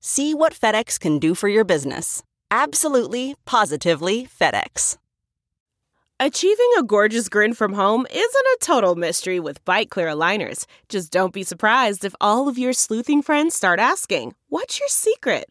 See what FedEx can do for your business. Absolutely, positively FedEx. Achieving a gorgeous grin from home isn't a total mystery with Byte Clear aligners. Just don't be surprised if all of your sleuthing friends start asking, What's your secret?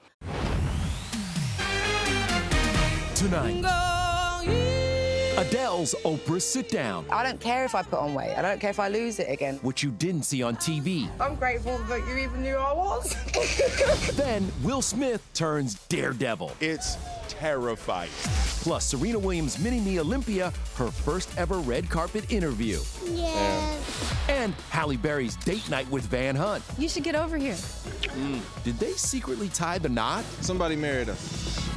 Tonight, Adele's Oprah Sit Down. I don't care if I put on weight. I don't care if I lose it again. Which you didn't see on TV. I'm grateful that you even knew I was. Then Will Smith turns daredevil. It's terrifying. Plus, Serena Williams' Mini Me Olympia, her first ever red carpet interview. Yes. And Halle Berry's date night with Van Hunt. You should get over here. Mm. Did they secretly tie the knot? Somebody married us.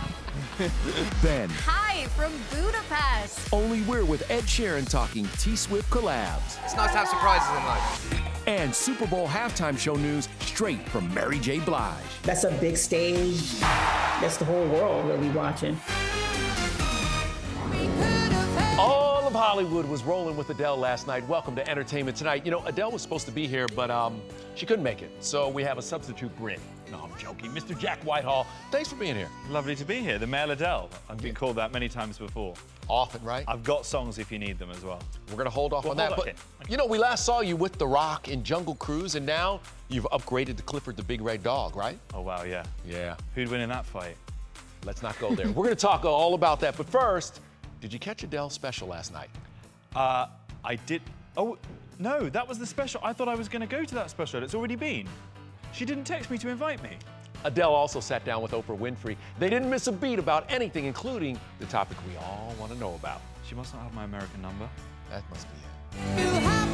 Then, Hi from Budapest. only we're with Ed Sheeran talking T Swift collabs. It's nice to have surprises in life. And Super Bowl halftime show news straight from Mary J. Blige. That's a big stage. That's the whole world really watching. Hollywood was rolling with Adele last night. Welcome to Entertainment Tonight. You know, Adele was supposed to be here, but um, she couldn't make it. So we have a substitute Brit. No, I'm joking. Mr. Jack Whitehall, thanks for being here. Lovely to be here. The male Adele. I've been called that many times before. Often, right? I've got songs if you need them as well. We're going to hold off Well, on that. hold But, on. you know, we last saw you with The Rock in Jungle Cruise, and now you've upgraded to Clifford the Big Red Dog, right? Oh, wow, yeah. Yeah. Who'd win in that fight? Let's not go there. We're going to talk all about that. But first, did you catch Adele's special last night? Uh, I did. Oh, no, that was the special. I thought I was going to go to that special. It's already been. She didn't text me to invite me. Adele also sat down with Oprah Winfrey. They didn't miss a beat about anything, including the topic we all want to know about. She must not have my American number. That must be it.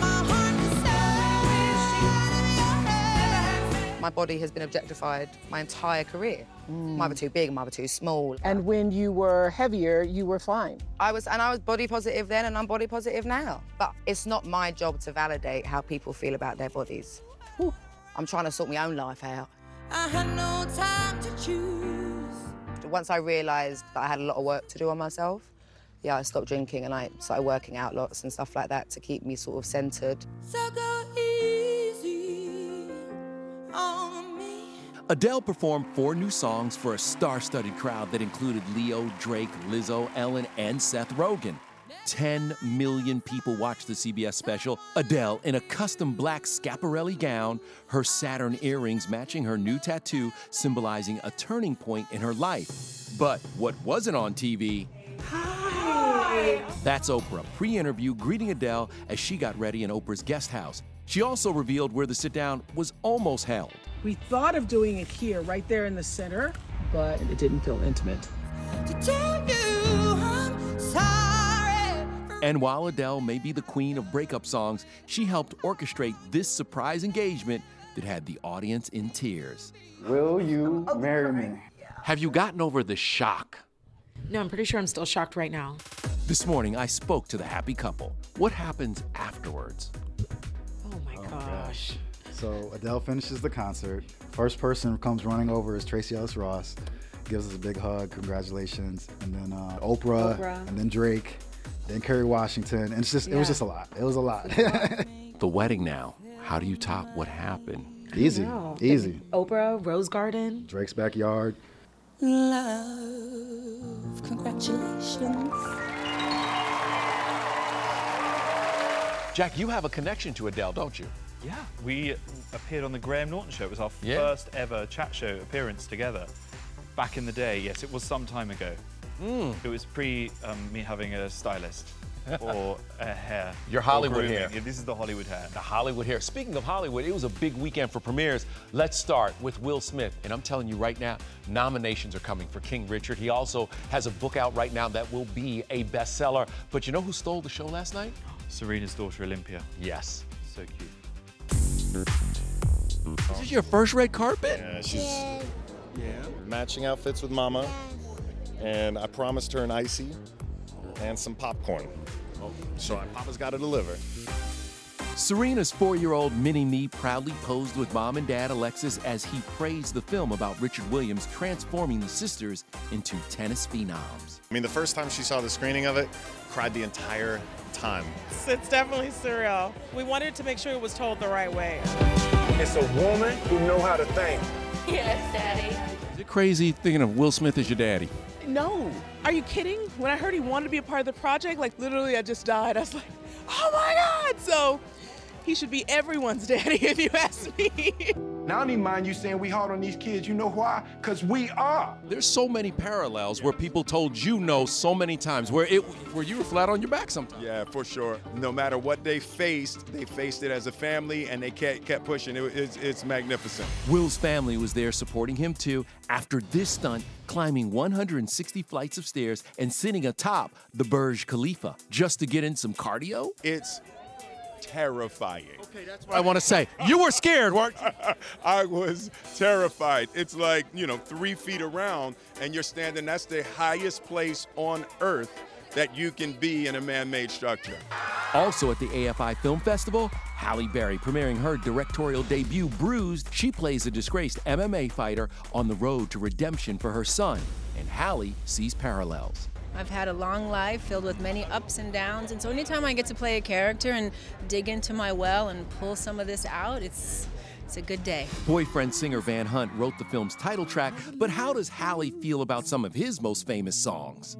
My body has been objectified my entire career. Mm. I'm either too big, I'm either too small. And when you were heavier, you were fine. I was, and I was body positive then, and I'm body positive now. But it's not my job to validate how people feel about their bodies. Whew. I'm trying to sort my own life out. Once I realised that I had a lot of work to do on myself, yeah, I stopped drinking and I started working out lots and stuff like that to keep me sort of centered. Adele performed four new songs for a star studded crowd that included Leo, Drake, Lizzo, Ellen, and Seth Rogen. 10 million people watched the CBS special. Adele, in a custom black Schiaparelli gown, her Saturn earrings matching her new tattoo, symbolizing a turning point in her life. But what wasn't on TV? Hi! That's Oprah, pre interview greeting Adele as she got ready in Oprah's guest house. She also revealed where the sit down was almost held. We thought of doing it here, right there in the center, but it didn't feel intimate. And while Adele may be the queen of breakup songs, she helped orchestrate this surprise engagement that had the audience in tears. Will you marry me? Have you gotten over the shock? No, I'm pretty sure I'm still shocked right now. This morning, I spoke to the happy couple. What happens afterwards? Oh my oh, gosh. So Adele finishes the concert. First person comes running over is Tracee Ellis Ross, gives us a big hug, congratulations, and then uh, Oprah, Oprah. and then Drake, then Kerry Washington, and it's just it was just a lot. It was a lot. The wedding now. How do you top what happened? easy, No. easy. Oprah, Rose Garden. Drake's backyard. Love, congratulations. Jack, you have a connection to Adele, don't you? Yeah, we appeared on the Graham Norton show. It was our Yeah. first ever chat show appearance together. Back in the day, yes, it was some time ago. Mm. It was pre um, me having a stylist or a hair. Your Hollywood hair. Yeah, this is the Hollywood hair. The Hollywood hair. Speaking of Hollywood, it was a big weekend for premieres. Let's start with Will Smith. And I'm telling you right now, nominations are coming for King Richard. He also has a book out right now that will be a bestseller. But you know who stole the show last night? Serena's daughter, Olympia. Yes. So cute. Is this your first red carpet? Yeah, she's yeah. matching outfits with Mama, and I promised her an icy and some popcorn. Oh. So Papa's got to deliver. Serena's four year old mini me proudly posed with mom and dad Alexis as he praised the film about Richard Williams transforming the sisters into tennis phenoms. I mean, the first time she saw the screening of it, cried the entire time. It's definitely surreal. We wanted to make sure it was told the right way. It's a woman who know how to think. Yes, Daddy. Is it crazy thinking of Will Smith as your daddy? No. Are you kidding? When I heard he wanted to be a part of the project, like literally I just died. I was like, oh my God. So he should be everyone's daddy if you ask me. Now, I don't even mind you saying we hard on these kids. You know why? Because we are. There's so many parallels where people told you no so many times, where it where you were flat on your back sometimes. Yeah, for sure. No matter what they faced, they faced it as a family, and they kept, kept pushing. It, it's, it's magnificent. Will's family was there supporting him too after this stunt, climbing 160 flights of stairs and sitting atop the Burj Khalifa just to get in some cardio. It's terrifying. Okay, that's what I want to say. You were scared, weren't you? I was terrified. It's like, you know, three feet around, and you're standing, that's the highest place on earth that you can be in a man made structure. Also at the AFI Film Festival, Halle Berry premiering her directorial debut, Bruised. She plays a disgraced MMA fighter on the road to redemption for her son, and Halle sees parallels. I've had a long life filled with many ups and downs, and so anytime I get to play a character and dig into my well and pull some of this out, it's it's a good day. Boyfriend singer Van Hunt wrote the film's title track, but how does Halle feel about some of his most famous songs?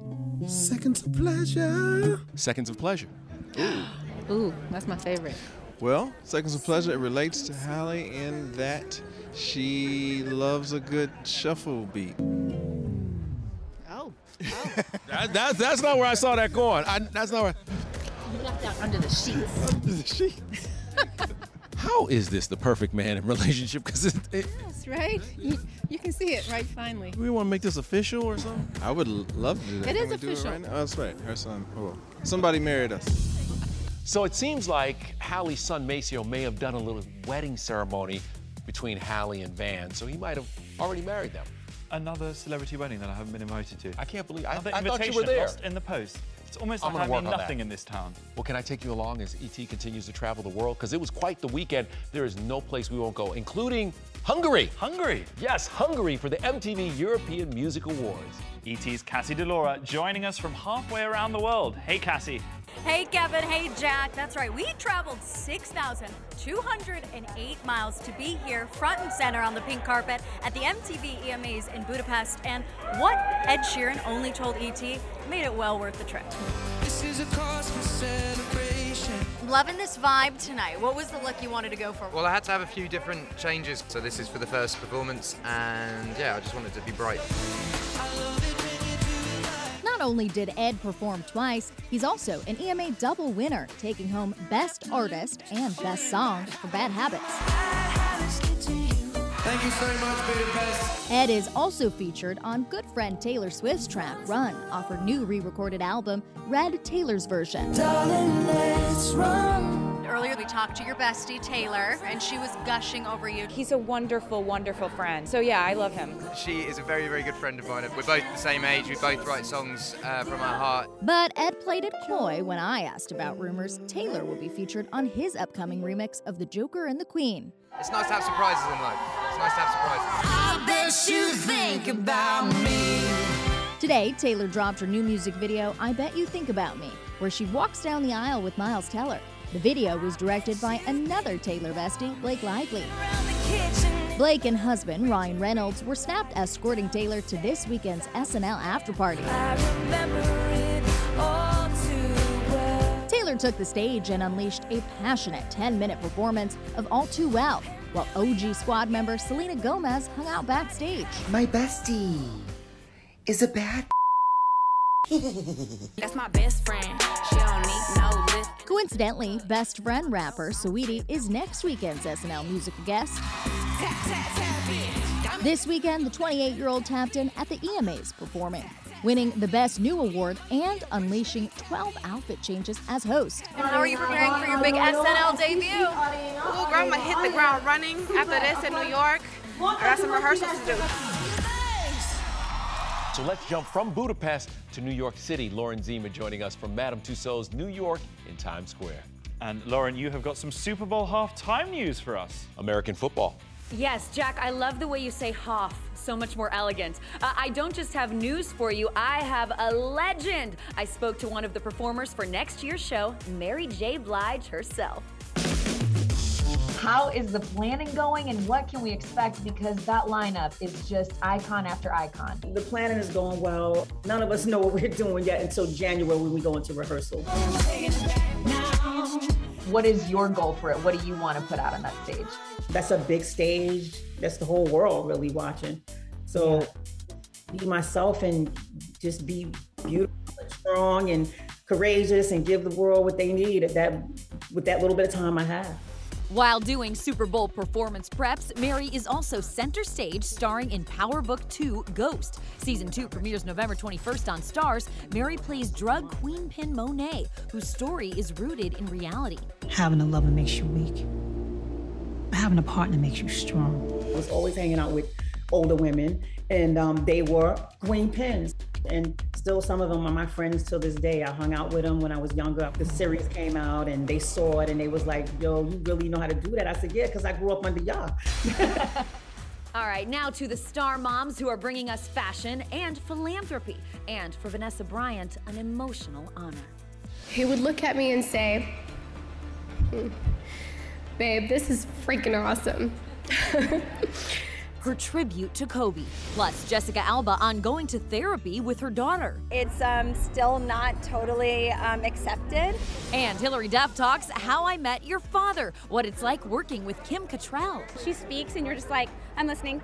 Seconds of pleasure. Seconds of Pleasure. Ooh, that's my favorite. Well, Seconds of Pleasure, it relates to Halle in that she loves a good shuffle beat. Oh. That, that's, that's not where I saw that going. I, that's not where. You left out under the sheets. Under the sheets. How is this the perfect man in relationship? Because it, it, Yes, right? You, you can see it right finally. we want to make this official or something. I would love to do that. It Can is we do official. it right now? Oh, that's right. Her son. Oh, somebody married us. So it seems like Halle's son Maceo may have done a little wedding ceremony between Hallie and Van, so he might have already married them. Another celebrity wedding that I haven't been invited to. I can't believe I, Another I thought you were invitation there. lost in the post. It's almost I'm like gonna I mean work on nothing that. in this town. Well, can I take you along as ET continues to travel the world? Because it was quite the weekend. There is no place we won't go, including Hungary. Hungary. Yes, Hungary for the MTV European Music Awards. ET's Cassie DiLaura joining us from halfway around the world. Hey, Cassie. Hey, Kevin. Hey, Jack. That's right. We traveled 6,208 miles to be here front and center on the pink carpet at the MTV EMAs in Budapest. And what Ed Sheeran only told ET made it well worth the trip. This is a cause for celebration. Loving this vibe tonight. What was the look you wanted to go for? Well, I had to have a few different changes. So this is for the first performance, and yeah, I just wanted to be bright. Not only did Ed perform twice, he's also an EMA double winner, taking home Best Artist and Best Song for Bad Habits. Thank you so much, Budapest. Ed is also featured on good friend Taylor Swift's track Run off her new re recorded album, Red Taylor's Version. Darling, let's run. Earlier we talked to your bestie, Taylor, and she was gushing over you. He's a wonderful, wonderful friend. So yeah, I love him. She is a very, very good friend of mine. We're both the same age. We both write songs uh, from our heart. But Ed played it coy when I asked about rumors Taylor will be featured on his upcoming remix of The Joker and the Queen. It's nice to have surprises in life. It's nice to have surprises. I bet you think about me. Today, Taylor dropped her new music video, I Bet You Think About Me, where she walks down the aisle with Miles Teller. The video was directed by another Taylor bestie, Blake Lively. Blake and husband, Ryan Reynolds, were snapped escorting Taylor to this weekend's SNL after party. Taylor took the stage and unleashed a passionate 10 minute performance of All Too Well, while OG squad member Selena Gomez hung out backstage. My bestie is a bad. That's my best friend. She don't need no list. Coincidentally, best friend rapper Saweetie is next weekend's SNL musical guest. This weekend, the 28 year old tapped in at the EMAs performing, winning the Best New Award and unleashing 12 outfit changes as host. How are you preparing for your big SNL debut? Oh, girl, I'm gonna hit the ground running after this in New York. I got some rehearsals to do. So let's jump from Budapest to New York City. Lauren Zima joining us from Madame Tussauds New York in Times Square. And Lauren, you have got some Super Bowl halftime news for us. American football. Yes, Jack, I love the way you say Hoff. So much more elegant. Uh, I don't just have news for you, I have a legend. I spoke to one of the performers for next year's show, Mary J. Blige herself. How is the planning going and what can we expect? Because that lineup is just icon after icon. The planning is going well. None of us know what we're doing yet until January when we go into rehearsal. What is your goal for it? What do you want to put out on that stage? That's a big stage. That's the whole world really watching. So be myself and just be beautiful and strong and courageous and give the world what they need at that with that little bit of time I have. While doing Super Bowl performance preps, Mary is also center stage starring in Power Book 2 Ghost. Season 2 premieres November 21st on Starz. Mary plays drug queen Pin Monet, whose story is rooted in reality. Having a lover makes you weak. Having a partner makes you strong. I was always hanging out with older women, and um, they were queen pins. And still, some of them are my friends till this day. I hung out with them when I was younger. After the series came out, and they saw it, and they was like, "Yo, you really know how to do that?" I said, "Yeah, because I grew up under y'all." All right, now to the star moms who are bringing us fashion and philanthropy. And for Vanessa Bryant, an emotional honor. He would look at me and say, "Hmm, Babe, this is freaking awesome. Her tribute to Kobe. Plus, Jessica Alba on going to therapy with her daughter. It's um, still not totally um, accepted. And Hilary Duff talks How I Met Your Father, what it's like working with Kim Cattrall. She speaks, and you're just like, I'm listening.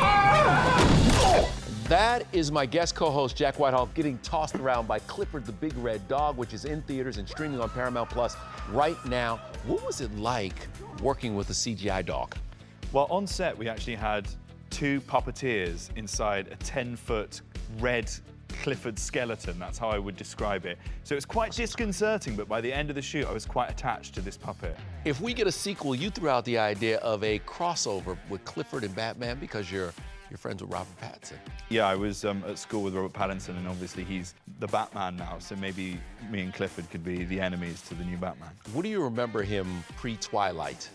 That is my guest co-host Jack Whitehall getting tossed around by Clifford the Big Red Dog, which is in theaters and streaming on Paramount Plus right now. What was it like working with a CGI dog? Well, on set, we actually had two puppeteers inside a 10 foot red Clifford skeleton. That's how I would describe it. So it's quite disconcerting, but by the end of the shoot, I was quite attached to this puppet. If we get a sequel, you threw out the idea of a crossover with Clifford and Batman because you're you're friends with Robert Pattinson. Yeah, I was um, at school with Robert Pattinson, and obviously he's the Batman now, so maybe me and Clifford could be the enemies to the new Batman. What do you remember him pre-Twilight?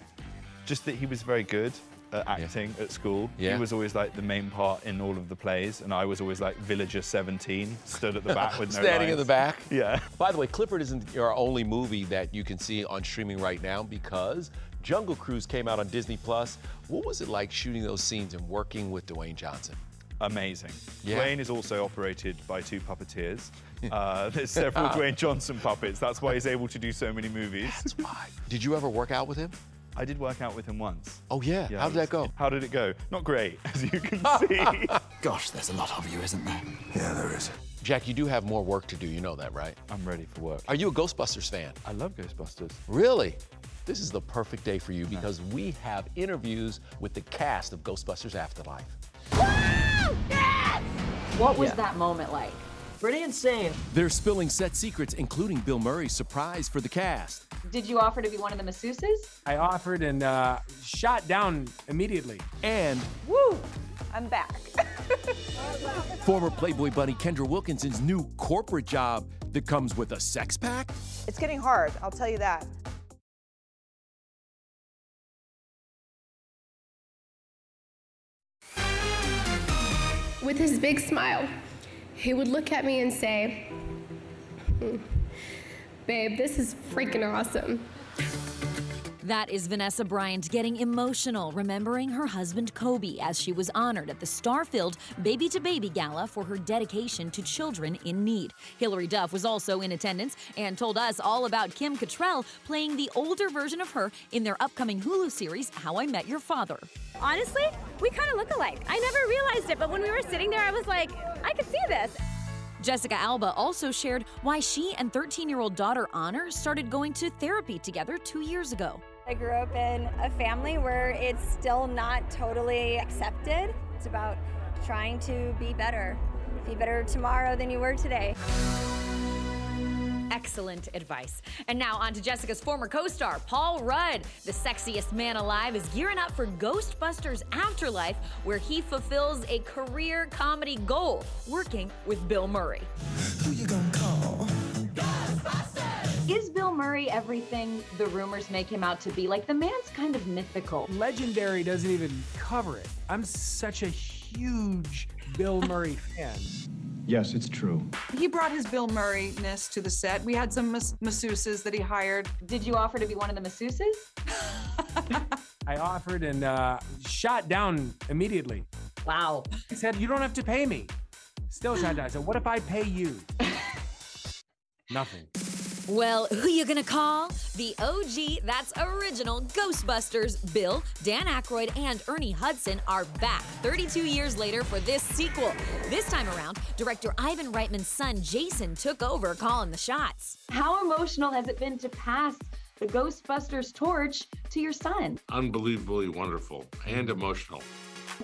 Just that he was very good at acting at school. Yeah. He was always like the main part in all of the plays, and I was always like Villager 17, stood at the back with no Standing in the back? Yeah. By the way, Clifford isn't our only movie that you can see on streaming right now because Jungle Cruise came out on Disney Plus. What was it like shooting those scenes and working with Dwayne Johnson? Amazing. Yeah. Dwayne is also operated by two puppeteers. Uh, there's several Dwayne Johnson puppets. That's why he's able to do so many movies. That's why. Did you ever work out with him? I did work out with him once. Oh, yeah? How did that go? How did it go? Not great, as you can see. Gosh, there's a lot of you, isn't there? Yeah, there is. Jack, you do have more work to do. You know that, right? I'm ready for work. Are you a Ghostbusters fan? I love Ghostbusters. Really? This is the perfect day for you because we have interviews with the cast of Ghostbusters Afterlife. What was Yeah. that moment like? Pretty insane. They're spilling set secrets, including Bill Murray's surprise for the cast. Did you offer to be one of the masseuses? I offered and uh, shot down immediately. And Woo! I'm back. Former Playboy bunny Kendra Wilkinson's new corporate job that comes with a sex pack? It's getting hard, I'll tell you that. With his big smile, he would look at me and say, "Hmm, Babe, this is freaking awesome. That is Vanessa Bryant getting emotional, remembering her husband Kobe as she was honored at the star filled Baby to Baby Gala for her dedication to children in need. Hilary Duff was also in attendance and told us all about Kim Cattrall playing the older version of her in their upcoming Hulu series, How I Met Your Father. Honestly, we kind of look alike. I never realized it, but when we were sitting there, I was like, I could see this. Jessica Alba also shared why she and 13 year old daughter Honor started going to therapy together two years ago. I grew up in a family where it's still not totally accepted. It's about trying to be better. Be better tomorrow than you were today. Excellent advice. And now on to Jessica's former co star, Paul Rudd. The sexiest man alive is gearing up for Ghostbusters Afterlife, where he fulfills a career comedy goal working with Bill Murray. Is Bill Murray everything the rumors make him out to be? Like, the man's kind of mythical. Legendary doesn't even cover it. I'm such a huge Bill Murray fan. Yes, it's true. He brought his Bill Murray ness to the set. We had some mas- masseuses that he hired. Did you offer to be one of the masseuses? I offered and uh, shot down immediately. Wow. He said, You don't have to pay me. Still shot down. I said, What if I pay you? Nothing. Well, who you gonna call? The OG, that's original Ghostbusters. Bill, Dan Aykroyd, and Ernie Hudson are back 32 years later for this sequel. This time around, director Ivan Reitman's son Jason took over calling the shots. How emotional has it been to pass the Ghostbusters torch to your son? Unbelievably wonderful and emotional.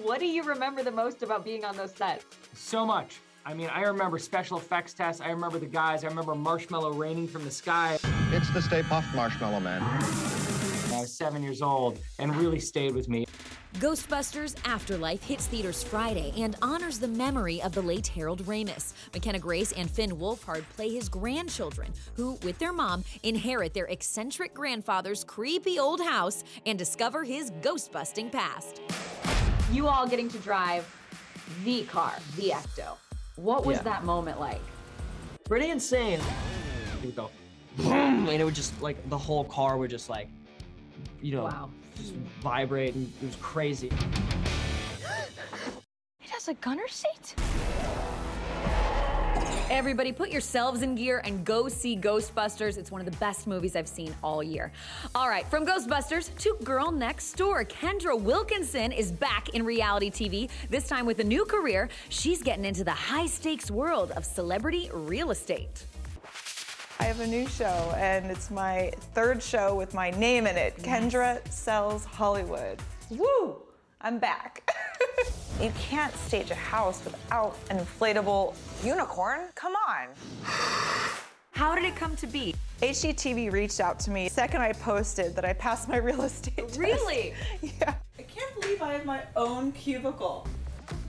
What do you remember the most about being on those sets? So much. I mean, I remember special effects tests. I remember the guys. I remember marshmallow raining from the sky. It's the Stay Puft Marshmallow Man. I was seven years old and really stayed with me. Ghostbusters Afterlife hits theaters Friday and honors the memory of the late Harold Ramis. McKenna Grace and Finn Wolfhard play his grandchildren, who, with their mom, inherit their eccentric grandfather's creepy old house and discover his ghost-busting past. You all getting to drive the car, the Ecto. What was Yeah. that moment like? Pretty insane. It would go, and it would just like the whole car would just like, you know, Wow. just vibrate, and it was crazy. It has a gunner seat? Everybody, put yourselves in gear and go see Ghostbusters. It's one of the best movies I've seen all year. All right, from Ghostbusters to Girl Next Door, Kendra Wilkinson is back in reality TV, this time with a new career. She's getting into the high stakes world of celebrity real estate. I have a new show, and it's my third show with my name in it Kendra Sells Hollywood. Woo! I'm back. you can't stage a house without an inflatable unicorn. Come on. How did it come to be? HGTV reached out to me second I posted that I passed my real estate test. Really? yeah. I can't believe I have my own cubicle.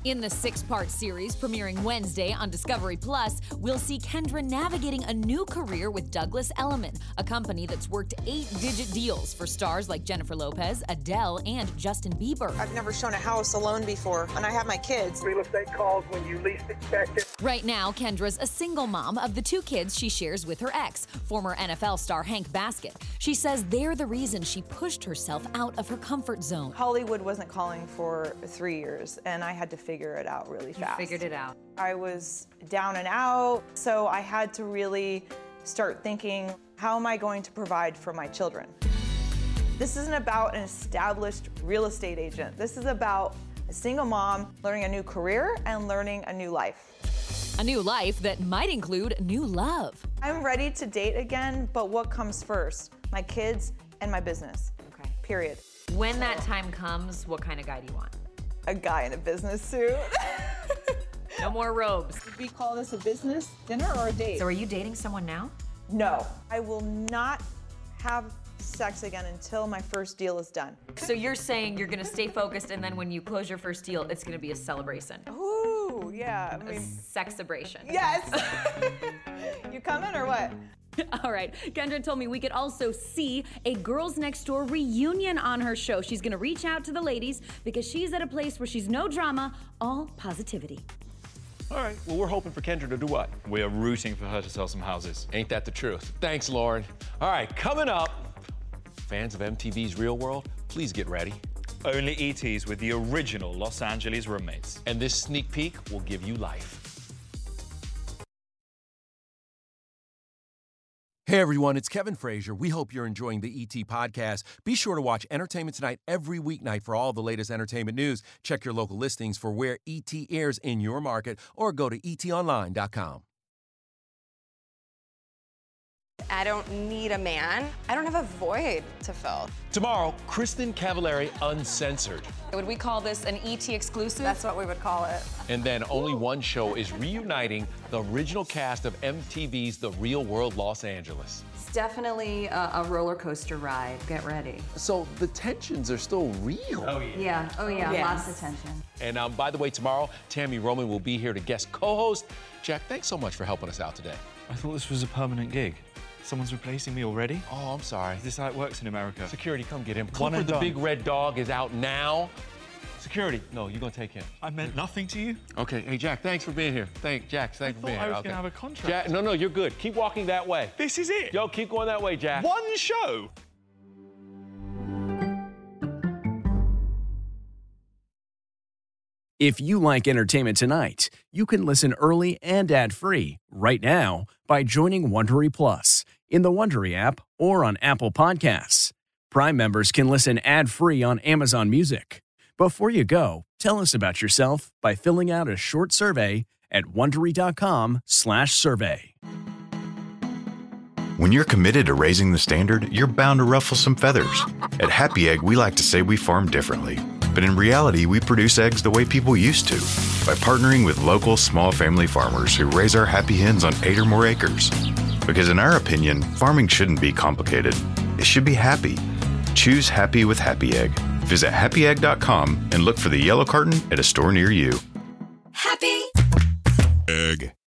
In the six part series premiering Wednesday on Discovery Plus, we'll see Kendra navigating a new career with Douglas Elliman, a company that's worked eight digit deals for stars like Jennifer Lopez, Adele, and Justin Bieber. I've never shown a house alone before, and I have my kids. Real estate calls when you least expect it. Right now, Kendra's a single mom of the two kids she shares with her ex, former NFL star Hank Baskett. She says they're the reason she pushed herself out of her comfort zone. Hollywood wasn't calling for three years, and I had to figure it out really fast. figured it out. I was down and out, so I had to really start thinking, how am I going to provide for my children? This isn't about an established real estate agent. This is about a single mom learning a new career and learning a new life. A new life that might include new love. I'm ready to date again, but what comes first? My kids and my business. Okay. Period. When that time comes, what kind of guy do you want? A guy in a business suit. No more robes. Would we call this a business dinner or a date? So are you dating someone now? No. I will not have sex again until my first deal is done. So you're saying you're gonna stay focused and then when you close your first deal, it's gonna be a celebration. Ooh, yeah. I A mean, sexabration. yes. you coming or what? All right. Kendra told me we could also see a Girls Next Door reunion on her show. She's going to reach out to the ladies because she's at a place where she's no drama, all positivity. All right. Well, we're hoping for Kendra to do what? We are rooting for her to sell some houses. Ain't that the truth? Thanks, Lauren. All right, coming up, fans of MTV's Real World, please get ready. Only ETs with the original Los Angeles roommates. And this sneak peek will give you life. Hey everyone, it's Kevin Frazier. We hope you're enjoying the ET podcast. Be sure to watch Entertainment Tonight every weeknight for all the latest entertainment news. Check your local listings for where ET airs in your market or go to etonline.com. I don't need a man. I don't have a void to fill. Tomorrow, Kristin Cavallari Uncensored. Would we call this an ET exclusive? That's what we would call it. And then only one show is reuniting the original cast of MTV's The Real World Los Angeles. It's definitely a, a roller coaster ride. Get ready. So the tensions are still real. Oh, Yeah, Yeah, oh yeah, Yes. lots of tension. And um, by the way, tomorrow, Tammy Roman will be here to guest co host. Jack, thanks so much for helping us out today. I thought this was a permanent gig. Someone's replacing me already? Oh, I'm sorry. Is this how it works in America? Security, come get him. One Clifford the done. Big Red Dog is out now. Security, no, you're gonna take him. I meant nothing to you. Okay, hey Jack, thanks for being here. Thank Jack, thanks for thought being I here. was Okay. gonna have a contract. Jack, no, no, you're good. Keep walking that way. This is it. Yo, keep going that way, Jack. One show. If you like entertainment tonight, you can listen early and ad-free right now by joining Wondery Plus in the Wondery app or on Apple Podcasts. Prime members can listen ad-free on Amazon Music. Before you go, tell us about yourself by filling out a short survey at wondery.com/survey. When you're committed to raising the standard, you're bound to ruffle some feathers. At Happy Egg, we like to say we farm differently. But in reality, we produce eggs the way people used to by partnering with local small family farmers who raise our happy hens on eight or more acres. Because in our opinion, farming shouldn't be complicated, it should be happy. Choose happy with Happy Egg. Visit happyegg.com and look for the yellow carton at a store near you. Happy Egg.